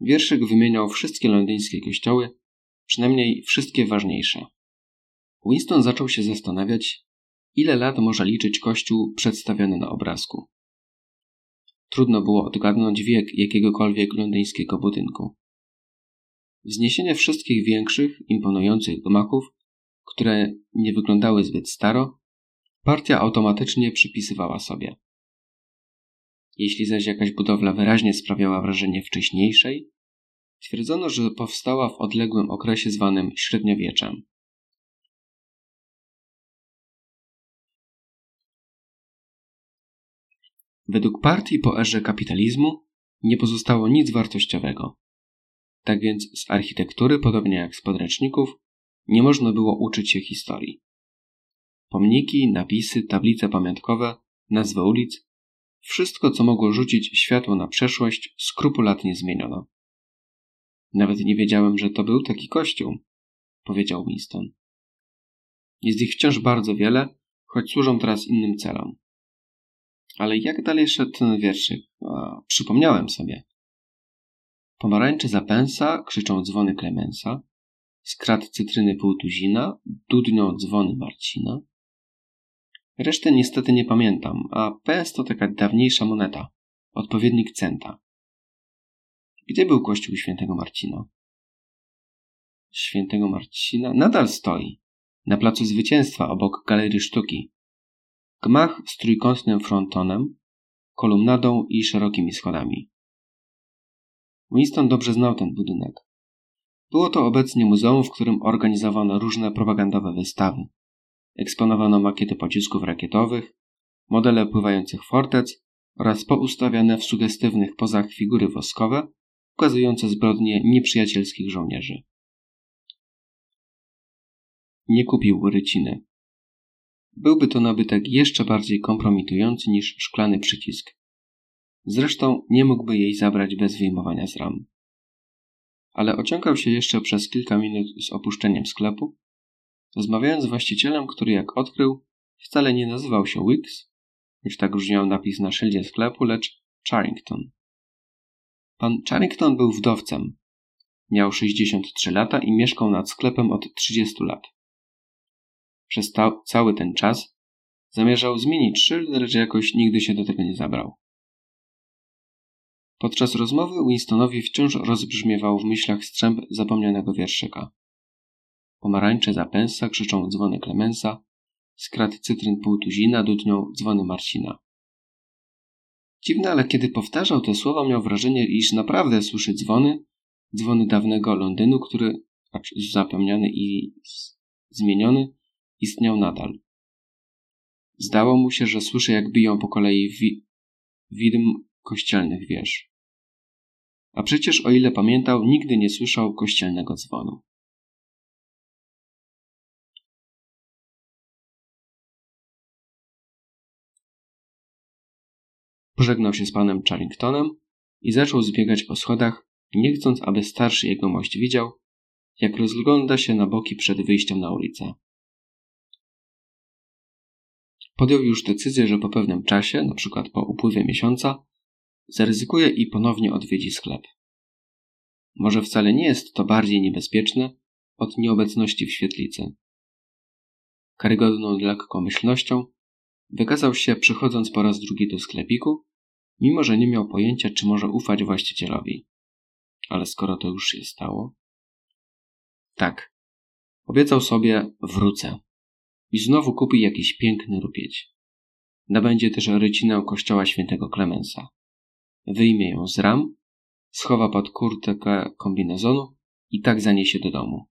Wierszyk wymieniał wszystkie londyńskie kościoły, przynajmniej wszystkie ważniejsze. Winston zaczął się zastanawiać, ile lat może liczyć kościół przedstawiony na obrazku. Trudno było odgadnąć wiek jakiegokolwiek londyńskiego budynku. Wzniesienie wszystkich większych, imponujących gmachów, które nie wyglądały zbyt staro, partia automatycznie przypisywała sobie. Jeśli zaś jakaś budowla wyraźnie sprawiała wrażenie wcześniejszej, twierdzono, że powstała w odległym okresie zwanym średniowieczem. Według partii po erze kapitalizmu nie pozostało nic wartościowego. Tak więc z architektury, podobnie jak z podręczników, nie można było uczyć się historii. Pomniki, napisy, tablice pamiątkowe, nazwy ulic, wszystko, co mogło rzucić światło na przeszłość, skrupulatnie zmieniono. Nawet nie wiedziałem, że to był taki kościół, powiedział Winston. Jest ich wciąż bardzo wiele, choć służą teraz innym celom. Ale jak dalej szedł ten wierszyk? A, przypomniałem sobie. Pomarańcze zapęsa, krzyczą dzwony Klemensa, skrat cytryny półtuzina, dudnią dzwony Marcina. Resztę niestety nie pamiętam, a PS to taka dawniejsza moneta, odpowiednik centa. Gdzie był kościół świętego Marcina? Świętego Marcina nadal stoi, na placu zwycięstwa obok galerii sztuki. Gmach z trójkątnym frontonem, kolumnadą i szerokimi schodami. Winston dobrze znał ten budynek. Było to obecnie muzeum, w którym organizowano różne propagandowe wystawy. Eksponowano makiety pocisków rakietowych, modele pływających fortec oraz poustawiane w sugestywnych pozach figury woskowe, ukazujące zbrodnie nieprzyjacielskich żołnierzy. Nie kupił ryciny. Byłby to nabytek jeszcze bardziej kompromitujący niż szklany przycisk. Zresztą nie mógłby jej zabrać bez wyjmowania z ram. Ale ociągał się jeszcze przez kilka minut z opuszczeniem sklepu, rozmawiając z właścicielem, który jak odkrył, wcale nie nazywał się Wicks, choć tak brzmiał napis na szyldzie sklepu, lecz Charrington. Pan Charrington był wdowcem. Miał 63 lata i mieszkał nad sklepem od 30 lat. Przez ta, cały ten czas zamierzał zmienić szyld, lecz jakoś nigdy się do tego nie zabrał. Podczas rozmowy Winstonowi wciąż rozbrzmiewał w myślach strzęp zapomnianego wierszyka. Pomarańcze zapęsa krzyczą dzwony Klemensa, skrat cytryn półtuzina dudnią dzwony Marcina. Dziwne, ale kiedy powtarzał te słowa, miał wrażenie, iż naprawdę słyszy dzwony, dzwony dawnego Londynu, który, acz zapomniany i zmieniony, istniał nadal. Zdało mu się, że słyszy, jak biją po kolei wi widm kościelnych wież. A przecież, o ile pamiętał, nigdy nie słyszał kościelnego dzwonu. Pożegnał się z panem Charringtonem i zaczął zbiegać po schodach, nie chcąc, aby starszy jegomość widział, jak rozgląda się na boki przed wyjściem na ulicę. Podjął już decyzję, że po pewnym czasie, na przykład po upływie miesiąca, zaryzykuje i ponownie odwiedzi sklep. Może wcale nie jest to bardziej niebezpieczne od nieobecności w świetlicy. Karygodną lekkomyślnością wykazał się przychodząc po raz drugi do sklepiku, mimo że nie miał pojęcia, czy może ufać właścicielowi. Ale skoro to już się stało. Tak. Obiecał sobie wrócę. I znowu kupi jakiś piękny rupieć. Nabędzie też rycinę kościoła świętego Klemensa. Wyjmie ją z ram, schowa pod kurtkę kombinezonu i tak zaniesie do domu.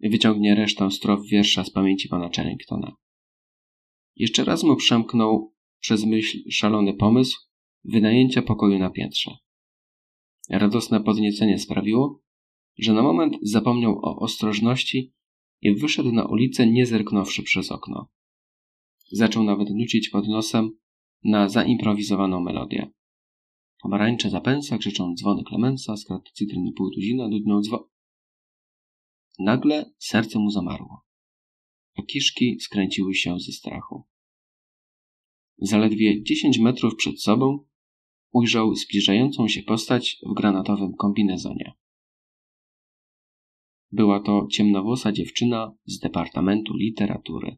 Wyciągnie resztę strof wiersza z pamięci pana Charringtona. Jeszcze raz mu przemknął przez myśl szalony pomysł wynajęcia pokoju na piętrze. Radosne podniecenie sprawiło, że na moment zapomniał o ostrożności i wyszedł na ulicę, nie zerknąwszy przez okno. Zaczął nawet nucić pod nosem na zaimprowizowaną melodię. Pomarańcze zapęsa, krzyczą dzwony Klemensa, skrat cytryny półtuzina, dudnią dzwo... Nagle serce mu zamarło, a kiszki skręciły się ze strachu. Zaledwie dziesięć metrów przed sobą ujrzał zbliżającą się postać w granatowym kombinezonie. Była to ciemnowłosa dziewczyna z Departamentu Literatury.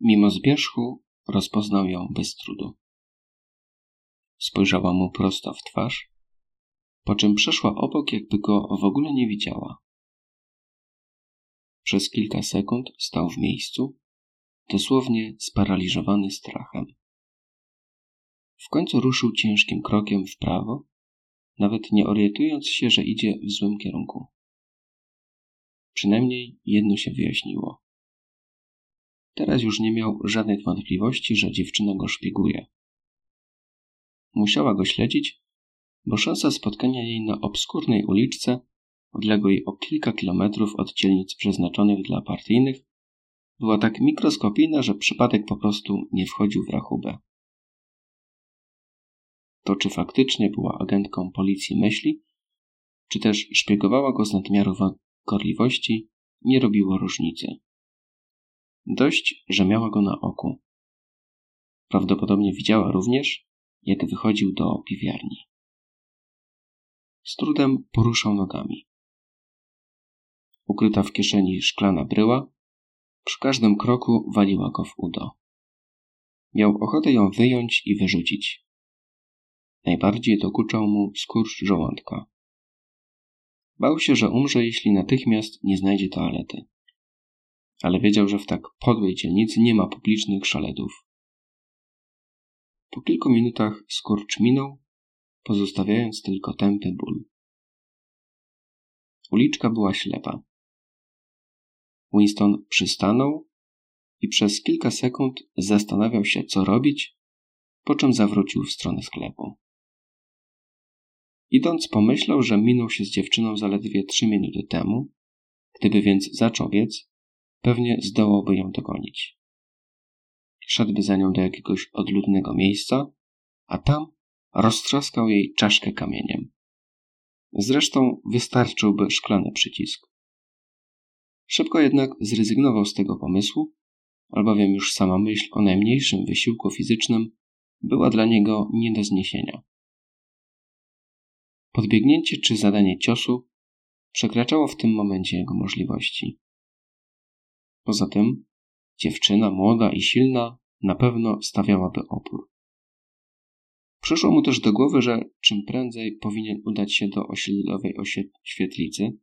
Mimo zbierzchu rozpoznał ją bez trudu. Spojrzała mu prosto w twarz, po czym przeszła obok, jakby go w ogóle nie widziała. Przez kilka sekund stał w miejscu, dosłownie sparaliżowany strachem. W końcu ruszył ciężkim krokiem w prawo, nawet nie orientując się, że idzie w złym kierunku. Przynajmniej jedno się wyjaśniło. Teraz już nie miał żadnych wątpliwości, że dziewczyna go szpieguje. Musiała go śledzić, bo szansa spotkania jej na obskurnej uliczce, odległej o kilka kilometrów od dzielnic przeznaczonych dla partyjnych, była tak mikroskopijna, że przypadek po prostu nie wchodził w rachubę. To czy faktycznie była agentką policji myśli, czy też szpiegowała go z nadmiaru gorliwości, nie robiło różnicy. Dość, że miała go na oku. Prawdopodobnie widziała również, jak wychodził do piwiarni. Z trudem poruszał nogami. Ukryta w kieszeni szklana bryła, przy każdym kroku waliła go w udo. Miał ochotę ją wyjąć i wyrzucić. Najbardziej dokuczał mu skurcz żołądka. Bał się, że umrze, jeśli natychmiast nie znajdzie toalety. Ale wiedział, że w tak podłej dzielnicy nie ma publicznych szaledów. Po kilku minutach skurcz minął, pozostawiając tylko tępy ból. Uliczka była ślepa. Winston przystanął i przez kilka sekund zastanawiał się, co robić, po czym zawrócił w stronę sklepu. Idąc pomyślał, że minął się z dziewczyną zaledwie trzy minuty temu. Gdyby więc zaczął biec, pewnie zdołałby ją dogonić. Szedłby za nią do jakiegoś odludnego miejsca, a tam roztrzaskał jej czaszkę kamieniem. Zresztą wystarczyłby szklany przycisk. Szybko jednak zrezygnował z tego pomysłu, albowiem już sama myśl o najmniejszym wysiłku fizycznym była dla niego nie do zniesienia. Podbiegnięcie czy zadanie ciosu przekraczało w tym momencie jego możliwości. Poza tym, dziewczyna młoda i silna na pewno stawiałaby opór. Przyszło mu też do głowy, że czym prędzej powinien udać się do osiedlowej świetlicy,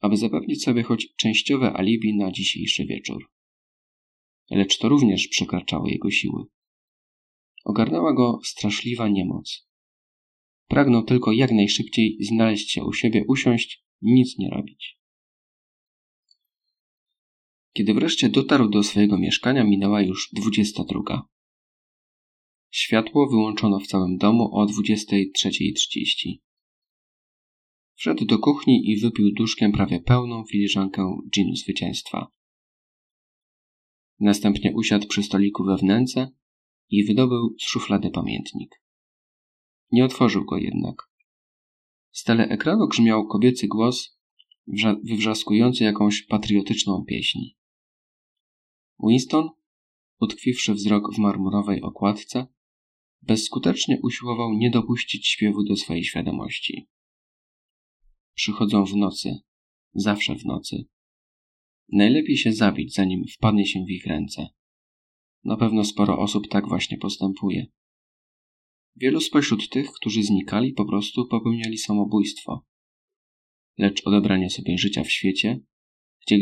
aby zapewnić sobie choć częściowe alibi na dzisiejszy wieczór. Lecz to również przekraczało jego siły. Ogarnęła go straszliwa niemoc. Pragnął tylko jak najszybciej znaleźć się u siebie, usiąść, nic nie robić. Kiedy wreszcie dotarł do swojego mieszkania, minęła już dwudziesta druga. Światło wyłączono w całym domu o 23.30. Wszedł do kuchni i wypił duszkiem prawie pełną filiżankę ginu zwycięstwa. Następnie usiadł przy stoliku we wnęce i wydobył z szuflady pamiętnik. Nie otworzył go jednak. Z teleekranu grzmiał kobiecy głos, wywrzaskujący jakąś patriotyczną pieśń. Winston, utkwiwszy wzrok w marmurowej okładce, bezskutecznie usiłował nie dopuścić śpiewu do swojej świadomości. Przychodzą w nocy, zawsze w nocy. Najlepiej się zabić, zanim wpadnie się w ich ręce. Na pewno sporo osób tak właśnie postępuje. Wielu spośród tych, którzy znikali, po prostu popełniali samobójstwo. Lecz odebranie sobie życia w świecie, gdzie,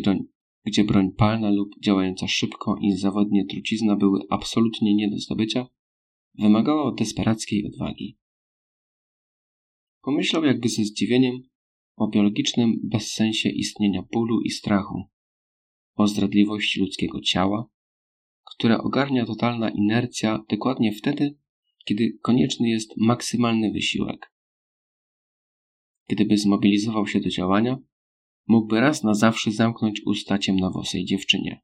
gdzie broń palna lub działająca szybko i zawodnie trucizna były absolutnie nie do zdobycia, wymagało desperackiej odwagi. Pomyślał jakby ze zdziwieniem o biologicznym bezsensie istnienia bólu i strachu, o zdradliwości ludzkiego ciała, które ogarnia totalna inercja dokładnie wtedy, kiedy konieczny jest maksymalny wysiłek. Gdyby zmobilizował się do działania, mógłby raz na zawsze zamknąć usta ciemnowłosej dziewczynie.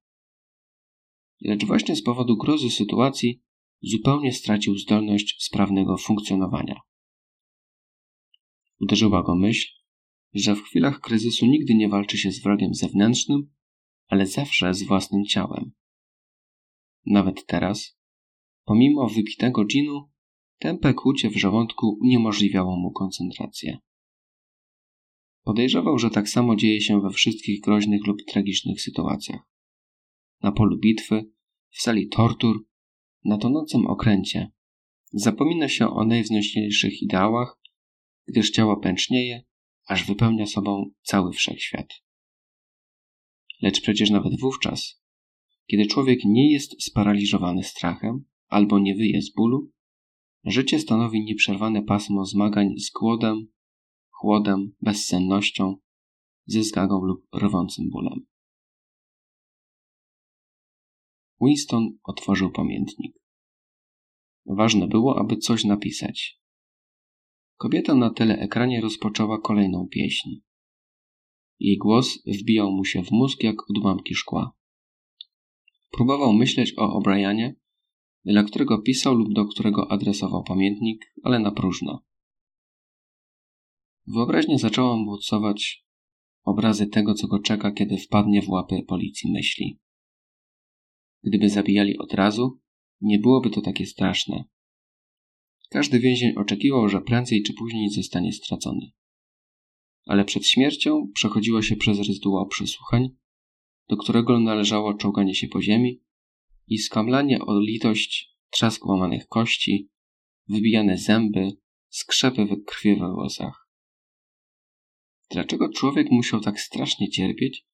Lecz właśnie z powodu grozy sytuacji zupełnie stracił zdolność sprawnego funkcjonowania. Uderzyła go myśl, że w chwilach kryzysu nigdy nie walczy się z wrogiem zewnętrznym, ale zawsze z własnym ciałem. Nawet teraz, pomimo wypitego dżinu, tępe kłucie w żołądku uniemożliwiało mu koncentrację. Podejrzewał, że tak samo dzieje się we wszystkich groźnych lub tragicznych sytuacjach. Na polu bitwy, w sali tortur, na tonącym okręcie. Zapomina się o najwznośniejszych ideałach, gdyż ciało pęcznieje, aż wypełnia sobą cały wszechświat. Lecz przecież nawet wówczas, kiedy człowiek nie jest sparaliżowany strachem albo nie wyje z bólu, życie stanowi nieprzerwane pasmo zmagań z głodem, chłodem, bezsennością, ze zgagą lub rwącym bólem. Winston otworzył pamiętnik. Ważne było, aby coś napisać. Kobieta na teleekranie rozpoczęła kolejną pieśń. Jej głos wbijał mu się w mózg jak odłamki szkła. Próbował myśleć o O'Brianie, dla którego pisał lub do którego adresował pamiętnik, ale na próżno. Wyobraźnia zaczęła mu odsuwać obrazy tego, co go czeka, kiedy wpadnie w łapy policji myśli. Gdyby zabijali od razu, nie byłoby to takie straszne. Każdy więzień oczekiwał, że prędzej czy później zostanie stracony. Ale przed śmiercią przechodziło się przez rytuał przesłuchań, do którego należało czołganie się po ziemi i skamlanie o litość, trzask łamanych kości, wybijane zęby, skrzepy w krwi we włosach. Dlaczego człowiek musiał tak strasznie cierpieć,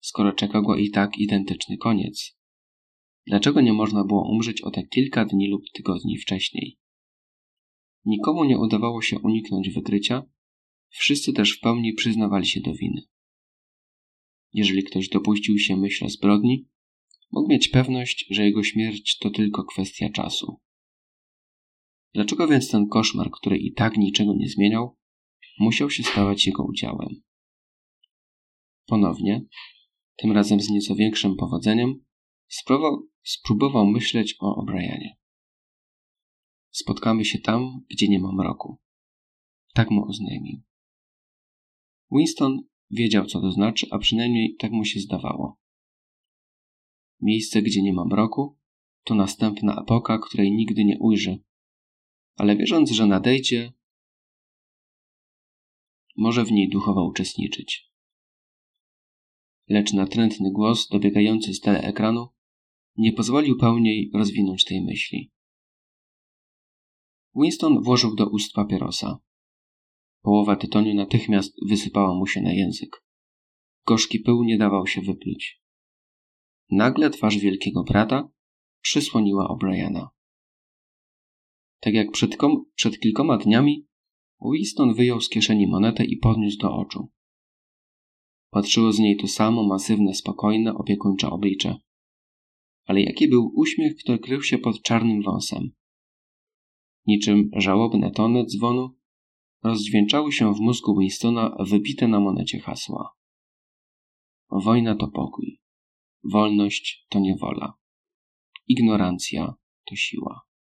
skoro czekał go i tak identyczny koniec? Dlaczego nie można było umrzeć o te kilka dni lub tygodni wcześniej? Nikomu nie udawało się uniknąć wykrycia, wszyscy też w pełni przyznawali się do winy. Jeżeli ktoś dopuścił się myśl o zbrodni, mógł mieć pewność, że jego śmierć to tylko kwestia czasu. Dlaczego więc ten koszmar, który i tak niczego nie zmieniał, musiał się stawać jego udziałem? Ponownie, tym razem z nieco większym powodzeniem, spróbował, spróbował myśleć o O'Brienie. Spotkamy się tam, gdzie nie ma mroku. Tak mu oznajmił. Winston wiedział, co to znaczy, a przynajmniej tak mu się zdawało. Miejsce, gdzie nie ma mroku, to następna epoka, której nigdy nie ujrzy, ale wierząc, że nadejdzie, może w niej duchowo uczestniczyć. Lecz natrętny głos dobiegający z teleekranu nie pozwolił pełniej rozwinąć tej myśli. Winston włożył do ust papierosa. Połowa tytoniu natychmiast wysypała mu się na język. Gorzki pył nie dawał się wypluć. Nagle twarz wielkiego brata przysłoniła O'Briana. Tak jak przed, kom- przed kilkoma dniami, Winston wyjął z kieszeni monetę i podniósł do oczu. Patrzyło z niej to samo masywne, spokojne, opiekuńcze oblicze. Ale jaki był uśmiech, który krył się pod czarnym wąsem? Niczym żałobne tony dzwonu rozdźwięczały się w mózgu Winstona wybite na monecie hasła. Wojna to pokój. Wolność to niewola. Ignorancja to siła.